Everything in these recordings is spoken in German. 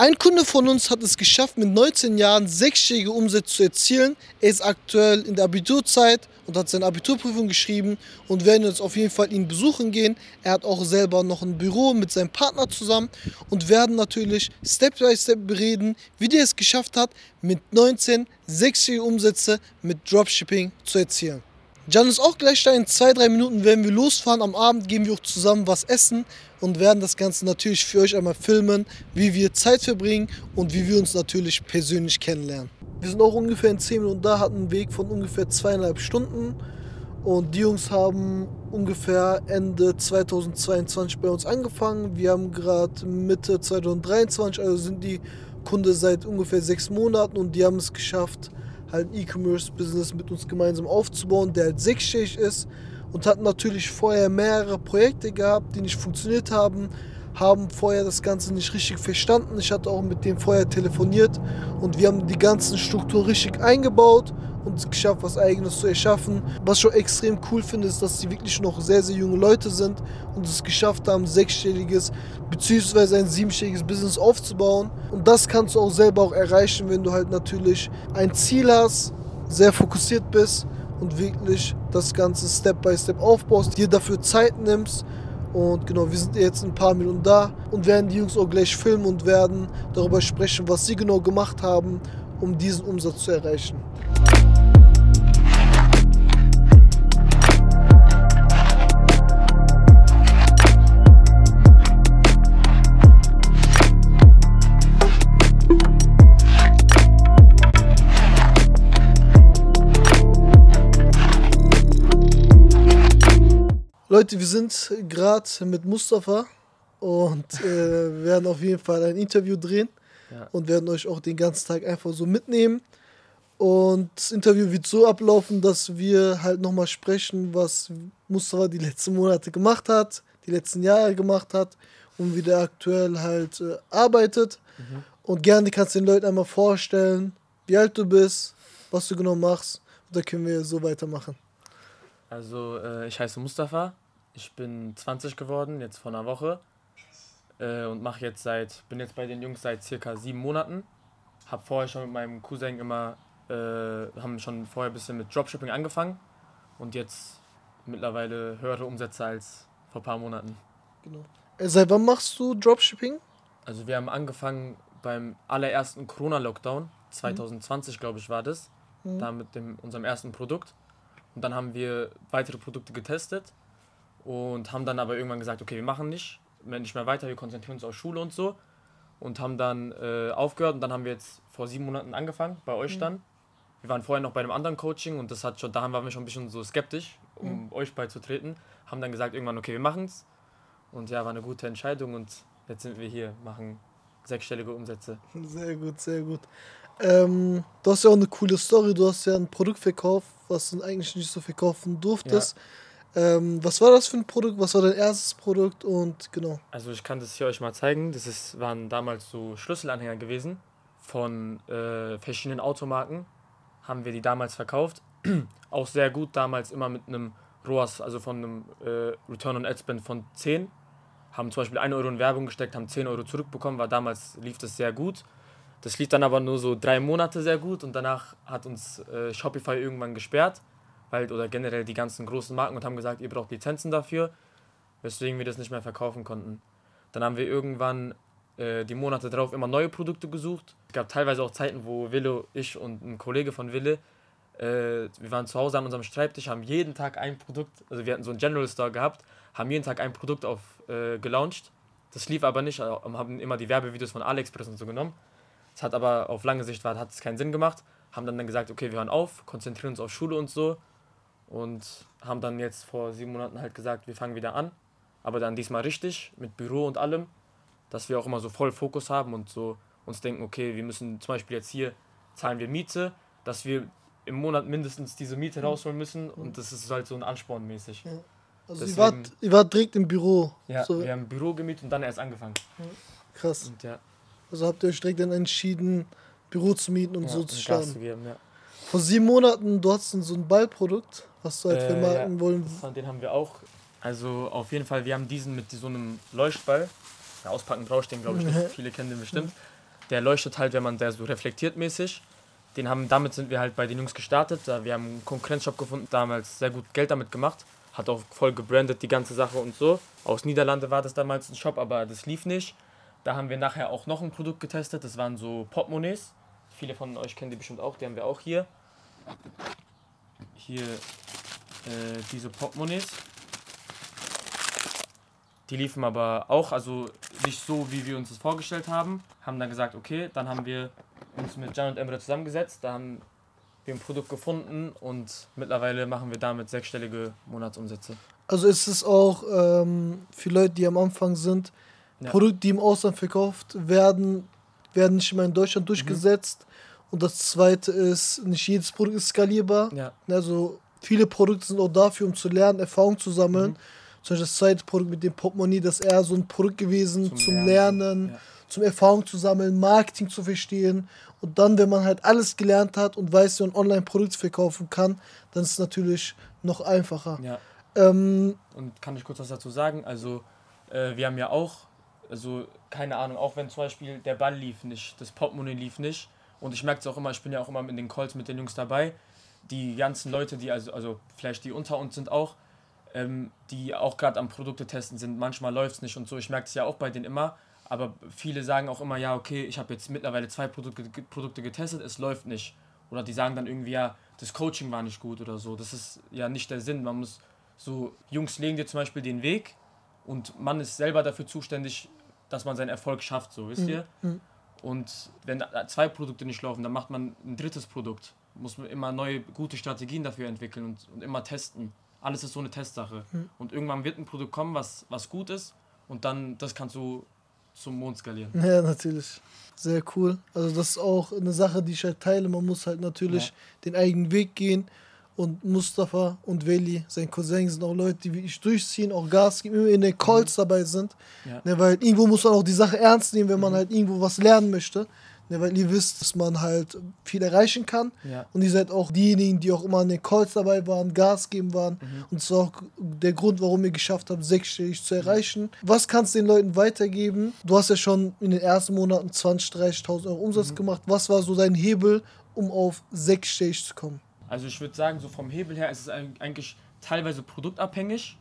Ein Kunde von uns hat es geschafft, mit 19 Jahren sechsstellige Umsätze zu erzielen. Er ist aktuell in der Abiturzeit und hat seine Abiturprüfung geschrieben und werden jetzt auf jeden Fall ihn besuchen gehen. Er hat auch selber noch ein Büro mit seinem Partner zusammen und werden natürlich Step by Step bereden, wie der es geschafft hat, mit 19 sechsstellige Umsätze mit Dropshipping zu erzielen. Jan ist auch gleich da. In zwei, drei Minuten werden wir losfahren. Am Abend gehen wir auch zusammen was essen und werden das Ganze natürlich für euch einmal filmen, wie wir Zeit verbringen und wie wir uns natürlich persönlich kennenlernen. Wir sind auch ungefähr in 10 Minuten da, hatten einen Weg von ungefähr zweieinhalb Stunden. Und die Jungs haben ungefähr Ende 2022 bei uns angefangen. Wir haben gerade Mitte 2023, also sind die Kunde seit ungefähr sechs Monaten und die haben es geschafft, halt ein E-Commerce-Business mit uns gemeinsam aufzubauen, der halt sechsstellig ist und hatten natürlich vorher mehrere Projekte gehabt, die nicht funktioniert haben, haben vorher das Ganze nicht richtig verstanden. Ich hatte auch mit dem vorher telefoniert und wir haben die ganzen Strukturen richtig eingebaut und es geschafft, was Eigenes zu erschaffen. Was ich auch extrem cool finde, ist, dass sie wirklich noch sehr, sehr junge Leute sind und es geschafft haben, sechsstelliges bzw. ein siebenstelliges Business aufzubauen. Und das kannst du auch selber auch erreichen, wenn du halt natürlich ein Ziel hast, sehr fokussiert bist und wirklich das Ganze Step by Step aufbaust, dir dafür Zeit nimmst. Und genau, wir sind jetzt ein paar Minuten da und werden die Jungs auch gleich filmen und werden darüber sprechen, was sie genau gemacht haben, um diesen Umsatz zu erreichen. Leute, wir sind gerade mit Mustafa und äh, werden auf jeden Fall ein Interview drehen ja. und werden euch auch den ganzen Tag einfach so mitnehmen. Und das Interview wird so ablaufen, dass wir halt nochmal sprechen, was Mustafa die letzten Monate gemacht hat, die letzten Jahre gemacht hat und wie der aktuell halt äh, arbeitet. Mhm. Und gerne kannst du den Leuten einmal vorstellen, wie alt du bist, was du genau machst. Und da können wir so weitermachen. Also, äh, ich heiße Mustafa, ich bin 20 geworden, jetzt vor einer Woche. Äh, und mache jetzt seit, bin jetzt bei den Jungs seit circa sieben Monaten. Hab vorher schon mit meinem Cousin immer, äh, haben schon vorher ein bisschen mit Dropshipping angefangen. Und jetzt mittlerweile höhere Umsätze als vor ein paar Monaten. Genau. Äh, seit wann machst du Dropshipping? Also wir haben angefangen beim allerersten Corona-Lockdown, 2020 mhm. glaube ich war das, mhm. da mit dem, unserem ersten Produkt. Und dann haben wir weitere Produkte getestet und haben dann aber irgendwann gesagt, okay, wir machen nicht, nicht mehr weiter, wir konzentrieren uns auf Schule und so. Und haben dann äh, aufgehört und dann haben wir jetzt vor sieben Monaten angefangen, bei euch mhm. dann. Wir waren vorher noch bei einem anderen Coaching und das hat schon, da waren wir schon ein bisschen so skeptisch, um mhm. euch beizutreten. Haben dann gesagt, irgendwann, okay, wir machen es. Und ja, war eine gute Entscheidung und jetzt sind wir hier, machen sechsstellige Umsätze. Sehr gut, sehr gut. Ähm, du hast ja auch eine coole Story. Du hast ja ein Produkt verkauft, was du eigentlich nicht so verkaufen durftest. Ja. Ähm, was war das für ein Produkt? Was war dein erstes Produkt? Und genau. Also ich kann das hier euch mal zeigen. Das ist, waren damals so Schlüsselanhänger gewesen von äh, verschiedenen Automarken. Haben wir die damals verkauft. auch sehr gut damals immer mit einem ROAS, also von einem äh, Return on Ad Spend von 10. Haben zum Beispiel 1 Euro in Werbung gesteckt, haben 10 Euro zurückbekommen, war damals lief das sehr gut. Das lief dann aber nur so drei Monate sehr gut und danach hat uns äh, Shopify irgendwann gesperrt, weil, oder generell die ganzen großen Marken und haben gesagt, ihr braucht Lizenzen dafür, weswegen wir das nicht mehr verkaufen konnten. Dann haben wir irgendwann äh, die Monate drauf immer neue Produkte gesucht. Es gab teilweise auch Zeiten, wo Wille, ich und ein Kollege von Wille, äh, wir waren zu Hause an unserem Schreibtisch, haben jeden Tag ein Produkt, also wir hatten so einen General Store gehabt, haben jeden Tag ein Produkt auf äh, gelauncht. Das lief aber nicht, haben immer die Werbevideos von AliExpress und so genommen es hat aber auf lange Sicht war, hat es keinen Sinn gemacht. Haben dann, dann gesagt, okay, wir hören auf, konzentrieren uns auf Schule und so. Und haben dann jetzt vor sieben Monaten halt gesagt, wir fangen wieder an. Aber dann diesmal richtig, mit Büro und allem. Dass wir auch immer so voll Fokus haben und so uns denken, okay, wir müssen zum Beispiel jetzt hier zahlen wir Miete, dass wir im Monat mindestens diese Miete rausholen müssen. Und das ist halt so ein Ansporn mäßig. Ja. Also Deswegen, ihr, wart, ihr wart direkt im Büro. Ja, so. wir haben ein Büro gemietet und dann erst angefangen. Krass. Und ja, also habt ihr euch direkt dann entschieden, Büro zu mieten und ja, so zu starten. Vor sieben Monaten, du hast so ein Ballprodukt, was du halt äh, vermarkten ja, wollen. Den haben wir auch. Also auf jeden Fall, wir haben diesen mit so einem Leuchtball. Ja, auspacken brauchst den, glaube ich, nicht. Viele kennen den bestimmt. Der leuchtet halt, wenn man der so reflektiert mäßig. Den haben, damit sind wir halt bei den Jungs gestartet. Wir haben einen Konkurrenzshop gefunden, damals sehr gut Geld damit gemacht. Hat auch voll gebrandet die ganze Sache und so. Aus Niederlande war das damals ein Shop, aber das lief nicht. Da haben wir nachher auch noch ein Produkt getestet. Das waren so Portemonnaies. Viele von euch kennen die bestimmt auch. Die haben wir auch hier. Hier äh, diese Portemonnaies. Die liefen aber auch, also nicht so, wie wir uns das vorgestellt haben. Haben dann gesagt, okay, dann haben wir uns mit Jan und Emre zusammengesetzt. Da haben wir ein Produkt gefunden und mittlerweile machen wir damit sechsstellige Monatsumsätze. Also ist es auch ähm, für Leute, die am Anfang sind, ja. Produkte, die im Ausland verkauft werden, werden nicht immer in Deutschland durchgesetzt. Mhm. Und das zweite ist, nicht jedes Produkt ist skalierbar. Ja. Also viele Produkte sind auch dafür, um zu lernen, Erfahrung zu sammeln. Mhm. Zum Beispiel das zweite Produkt mit dem Portemonnaie, das ist eher so ein Produkt gewesen zum, zum Lernen, Lernen ja. zum Erfahrung zu sammeln, Marketing zu verstehen. Und dann, wenn man halt alles gelernt hat und weiß, wie man online Produkte verkaufen kann, dann ist es natürlich noch einfacher. Ja. Ähm, und kann ich kurz was dazu sagen? Also, äh, wir haben ja auch, also keine Ahnung, auch wenn zum Beispiel der Ball lief nicht, das Portemonnaie lief nicht. Und ich merke es auch immer, ich bin ja auch immer in den Calls mit den Jungs dabei. Die ganzen Leute, die also, also vielleicht die unter uns sind auch, ähm, die auch gerade am Produkte testen sind. Manchmal läuft es nicht und so. Ich merke es ja auch bei denen immer. Aber viele sagen auch immer, ja, okay, ich habe jetzt mittlerweile zwei Produkte, Produkte getestet, es läuft nicht. Oder die sagen dann irgendwie, ja, das Coaching war nicht gut oder so. Das ist ja nicht der Sinn. Man muss so, Jungs legen dir zum Beispiel den Weg und man ist selber dafür zuständig, dass man seinen Erfolg schafft, so, wisst mhm. ihr? Mhm. Und wenn zwei Produkte nicht laufen, dann macht man ein drittes Produkt. Muss man immer neue, gute Strategien dafür entwickeln und, und immer testen alles ist so eine Testsache. Mhm. Und irgendwann wird ein Produkt kommen, was, was gut ist und dann das kannst du zum Mond skalieren. Ja, natürlich. Sehr cool. Also das ist auch eine Sache, die ich halt teile. Man muss halt natürlich ja. den eigenen Weg gehen. Und Mustafa und Veli, sein Cousin, sind auch Leute, die wie ich durchziehen, auch Gas geben, immer in den Calls mhm. dabei sind. Ja. Ne, weil irgendwo muss man auch die Sache ernst nehmen, wenn man mhm. halt irgendwo was lernen möchte. Ja, weil ihr wisst, dass man halt viel erreichen kann. Ja. Und ihr seid auch diejenigen, die auch immer an den Calls dabei waren, Gas geben waren. Mhm. Und das ist auch der Grund, warum ihr geschafft habt, sechsstellig zu erreichen. Mhm. Was kannst du den Leuten weitergeben? Du hast ja schon in den ersten Monaten 20.000, 30.000 Euro Umsatz mhm. gemacht. Was war so dein Hebel, um auf sechsstellig zu kommen? Also ich würde sagen, so vom Hebel her ist es eigentlich teilweise produktabhängig,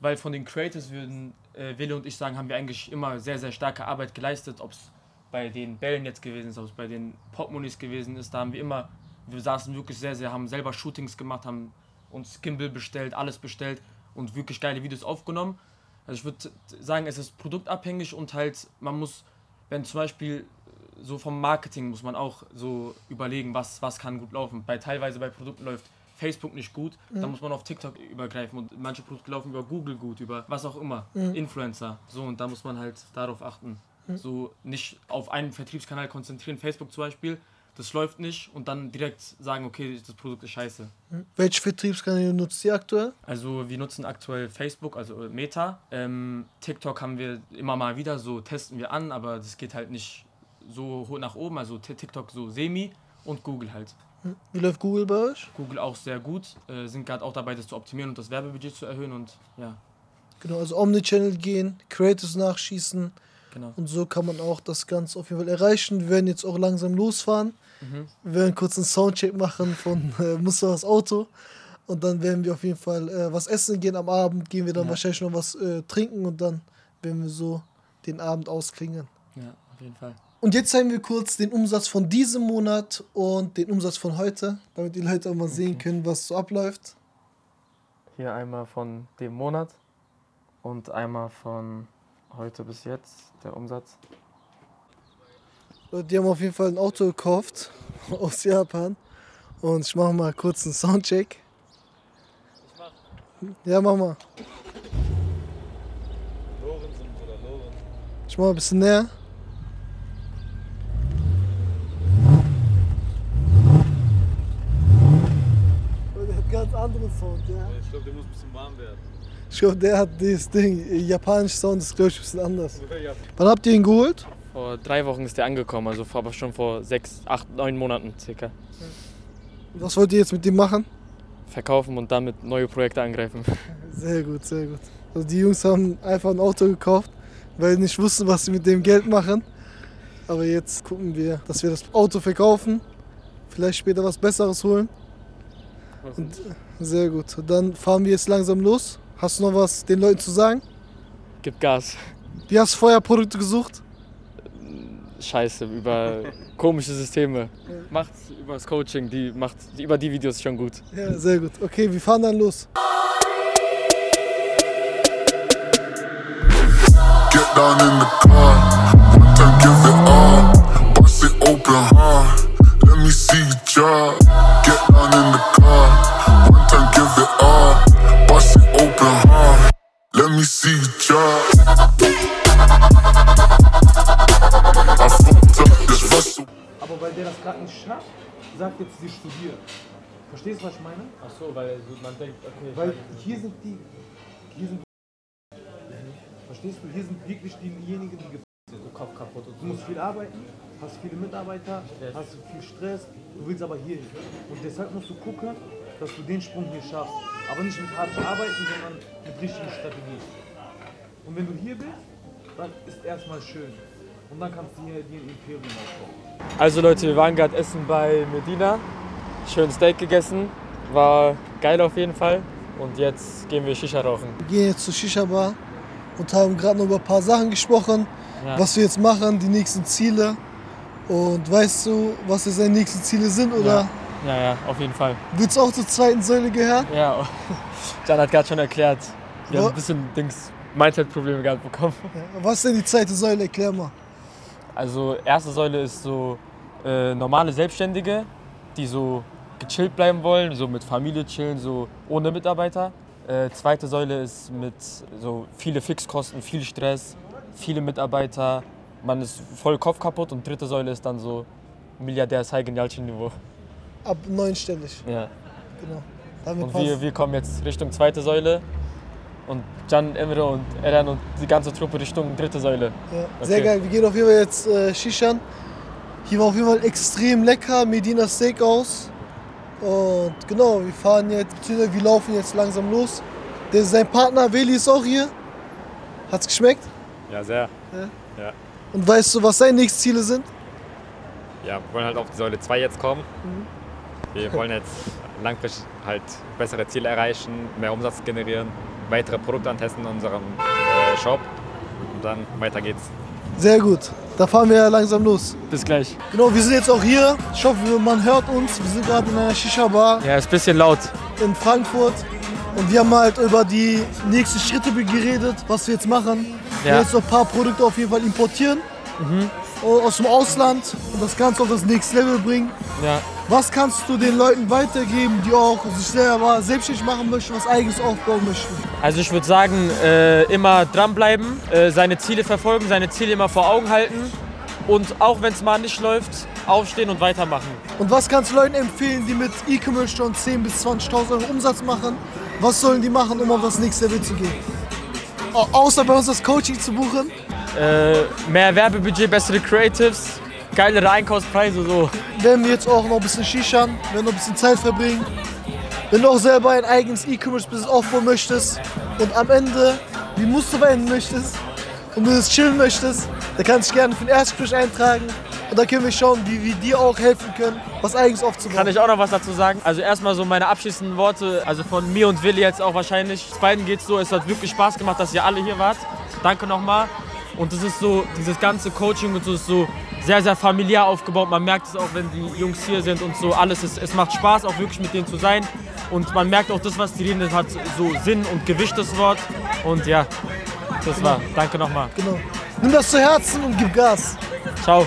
weil von den Creators würden äh, Wille und ich sagen, haben wir eigentlich immer sehr, sehr starke Arbeit geleistet, ob es bei den Bällen jetzt gewesen ist, ob es bei den Portemonnaies gewesen ist, da haben wir immer, wir saßen wirklich sehr, sehr, haben selber Shootings gemacht, haben uns Gimbal bestellt, alles bestellt und wirklich geile Videos aufgenommen. Also ich würde sagen, es ist produktabhängig und halt, man muss, wenn zum Beispiel so vom Marketing muss man auch so überlegen, was, was kann gut laufen. Bei teilweise bei Produkten läuft Facebook nicht gut, mhm. dann muss man auf TikTok übergreifen und manche Produkte laufen über Google gut, über was auch immer, mhm. Influencer. So und da muss man halt darauf achten. Mhm. So nicht auf einen Vertriebskanal konzentrieren, Facebook zum Beispiel, das läuft nicht und dann direkt sagen, okay, das Produkt ist scheiße. Mhm. Welche Vertriebskanäle nutzt ihr aktuell? Also wir nutzen aktuell Facebook, also Meta. Ähm, TikTok haben wir immer mal wieder, so testen wir an, aber das geht halt nicht so hoch nach oben, also TikTok so semi und Google halt. Mhm. Wie läuft Google bei euch? Google auch sehr gut, äh, sind gerade auch dabei, das zu optimieren und das Werbebudget zu erhöhen und ja. Genau, also Omnichannel gehen, Creators nachschießen, Genau. Und so kann man auch das Ganze auf jeden Fall erreichen. Wir werden jetzt auch langsam losfahren. Mhm. Wir werden kurz einen Soundcheck machen von äh, Mustafas Auto. Und dann werden wir auf jeden Fall äh, was essen gehen. Am Abend gehen wir dann ja. wahrscheinlich noch was äh, trinken und dann werden wir so den Abend ausklingen. Ja, auf jeden Fall. Und jetzt zeigen wir kurz den Umsatz von diesem Monat und den Umsatz von heute, damit die Leute auch mal okay. sehen können, was so abläuft. Hier einmal von dem Monat und einmal von heute bis jetzt, der Umsatz? Die haben auf jeden Fall ein Auto gekauft aus Japan. Und ich mache mal kurz einen Soundcheck. Ich mach. Ja, mach mal. Lorenzen oder Lorenzen. Ich mach mal ein bisschen näher. Der hat ganz anderen Sound, ja. Ich glaube, der muss ein bisschen warm werden. Ich glaube, der hat dieses Ding. Japanisch Sound ist, glaube ich, ein bisschen anders. Wann habt ihr ihn geholt? Vor drei Wochen ist der angekommen, also aber schon vor sechs, acht, neun Monaten circa. Was wollt ihr jetzt mit dem machen? Verkaufen und damit neue Projekte angreifen. Sehr gut, sehr gut. Also die Jungs haben einfach ein Auto gekauft, weil sie nicht wussten, was sie mit dem Geld machen. Aber jetzt gucken wir, dass wir das Auto verkaufen. Vielleicht später was Besseres holen. Und, sehr gut. Dann fahren wir jetzt langsam los. Hast du noch was den Leuten zu sagen? Gib Gas. Wie hast du vorher Produkte gesucht? Scheiße, über komische Systeme. Macht über das Coaching, die macht über die Videos schon gut. Ja, sehr gut. Okay, wir fahren dann los. Get down in the car, one time give it all. Bust it open hard, let me see you drop. Get down in the car, one time give it all. Open hard, let me see you drop. I fucked up this Russell. Aber weil der das gerade nicht schafft, sagt jetzt, sie studiert. Verstehst du, was ich meine? Ach so, weil man denkt, okay. Weil hier sind die, hier sind Verstehst du, hier sind wirklich diejenigen, die gefragt sind. so Kopf kaputt und Du musst viel arbeiten, hast viele Mitarbeiter, hast viel Stress, du willst aber hier hin. Und deshalb musst du gucken, dass du den Sprung hier schaffst. Aber nicht mit hartem Arbeiten, sondern mit richtigen Strategien. Und wenn du hier bist, dann ist erstmal schön. Und dann kannst du hier dir ein Imperium aufbauen. Also Leute, wir waren gerade essen bei Medina. Schön Steak gegessen. War geil auf jeden Fall. Und jetzt gehen wir Shisha rauchen. Wir gehen jetzt zur Shisha-Bar und haben gerade noch über ein paar Sachen gesprochen, Ja. was wir jetzt machen, die nächsten Ziele. Und weißt du, was jetzt deine nächsten Ziele sind? Oder Ja, ja, auf jeden Fall. willst du auch zur zweiten Säule gehören? Ja, Jan hat gerade schon erklärt. Wir haben ein bisschen Dings, Mindset-Probleme gerade bekommen. Ja. Was ist denn die zweite Säule? Erklär mal. Also erste Säule ist so äh, normale Selbstständige, die so gechillt bleiben wollen, so mit Familie chillen, so ohne Mitarbeiter. Äh, zweite Säule ist mit so viele Fixkosten, viel Stress, viele Mitarbeiter, man ist voll Kopf kaputt und dritte Säule ist dann so Milliardär Niveau. Ab neunstellig. Ja. Genau. Damit Und wir, wir kommen jetzt Richtung zweite Säule und Can, Emre und Eren und die ganze Truppe Richtung dritte Säule. Ja, sehr Okay. geil. Wir gehen auf jeden Fall jetzt äh, Shishan. Hier war auf jeden Fall extrem lecker. Medina Steakhouse. Und genau, wir fahren jetzt, beziehungsweise wir laufen jetzt langsam los. Der, sein Partner Veli ist auch hier. Hat's geschmeckt? Ja, sehr. Und weißt du, was seine nächsten Ziele sind? Ja, wir wollen halt auf die Säule 2 jetzt kommen. Wir wollen jetzt langfristig halt bessere Ziele erreichen, mehr Umsatz generieren, weitere Produkte antesten in unserem äh, Shop und dann weiter geht's. Sehr gut. Da fahren wir langsam los. Bis gleich. Genau, wir sind jetzt auch hier. Ich hoffe, man hört uns. Wir sind gerade in einer Shisha-Bar Ja, ist ein bisschen laut. in Frankfurt. Und wir haben halt über die nächsten Schritte geredet, was wir jetzt machen. Wir Ja. jetzt noch ein paar Produkte auf jeden Fall importieren. Aus dem Ausland und das Ganze auf das nächste Level bringen. Ja. Was kannst du den Leuten weitergeben, die auch sich selber selbstständig machen möchten, was eigenes aufbauen möchten? Also ich würde sagen, äh, immer dranbleiben, äh, seine Ziele verfolgen, seine Ziele immer vor Augen halten und auch wenn es mal nicht läuft, aufstehen und weitermachen. Und was kannst du Leuten empfehlen, die mit E-Commerce schon 10.000 bis 20.000 Euro Umsatz machen? Was sollen die machen, um auf das nächste Level zu gehen? Au- Außer bei uns das Coaching zu buchen. Äh, mehr Werbebudget, bessere Creatives, geilere Einkaufspreise, so. werden wir jetzt auch noch ein bisschen Shishan, werden noch ein bisschen Zeit verbringen. Wenn du auch selber ein eigenes E-Commerce-Business aufbauen möchtest und am Ende wie Muster werden möchtest und du das chillen möchtest, dann kannst du dich gerne für ein Erstgespräch eintragen und dann können wir schauen, wie wir dir auch helfen können, was eigenes aufzubauen. Kann ich auch noch was dazu sagen? Also erstmal so meine abschließenden Worte, also von mir und Willi jetzt auch wahrscheinlich. Uns beiden geht's so, es hat wirklich Spaß gemacht, dass ihr alle hier wart. Danke nochmal. Und es ist so, dieses ganze Coaching und so ist so sehr, sehr familiär aufgebaut. Man merkt es auch, wenn die Jungs hier sind und so alles. Ist, es macht Spaß, auch wirklich mit denen zu sein. Und man merkt auch, das, was die reden, hat so Sinn und Gewicht, das Wort. Und ja, das war. Danke nochmal. Genau. Nimm das zu Herzen und gib Gas. Ciao.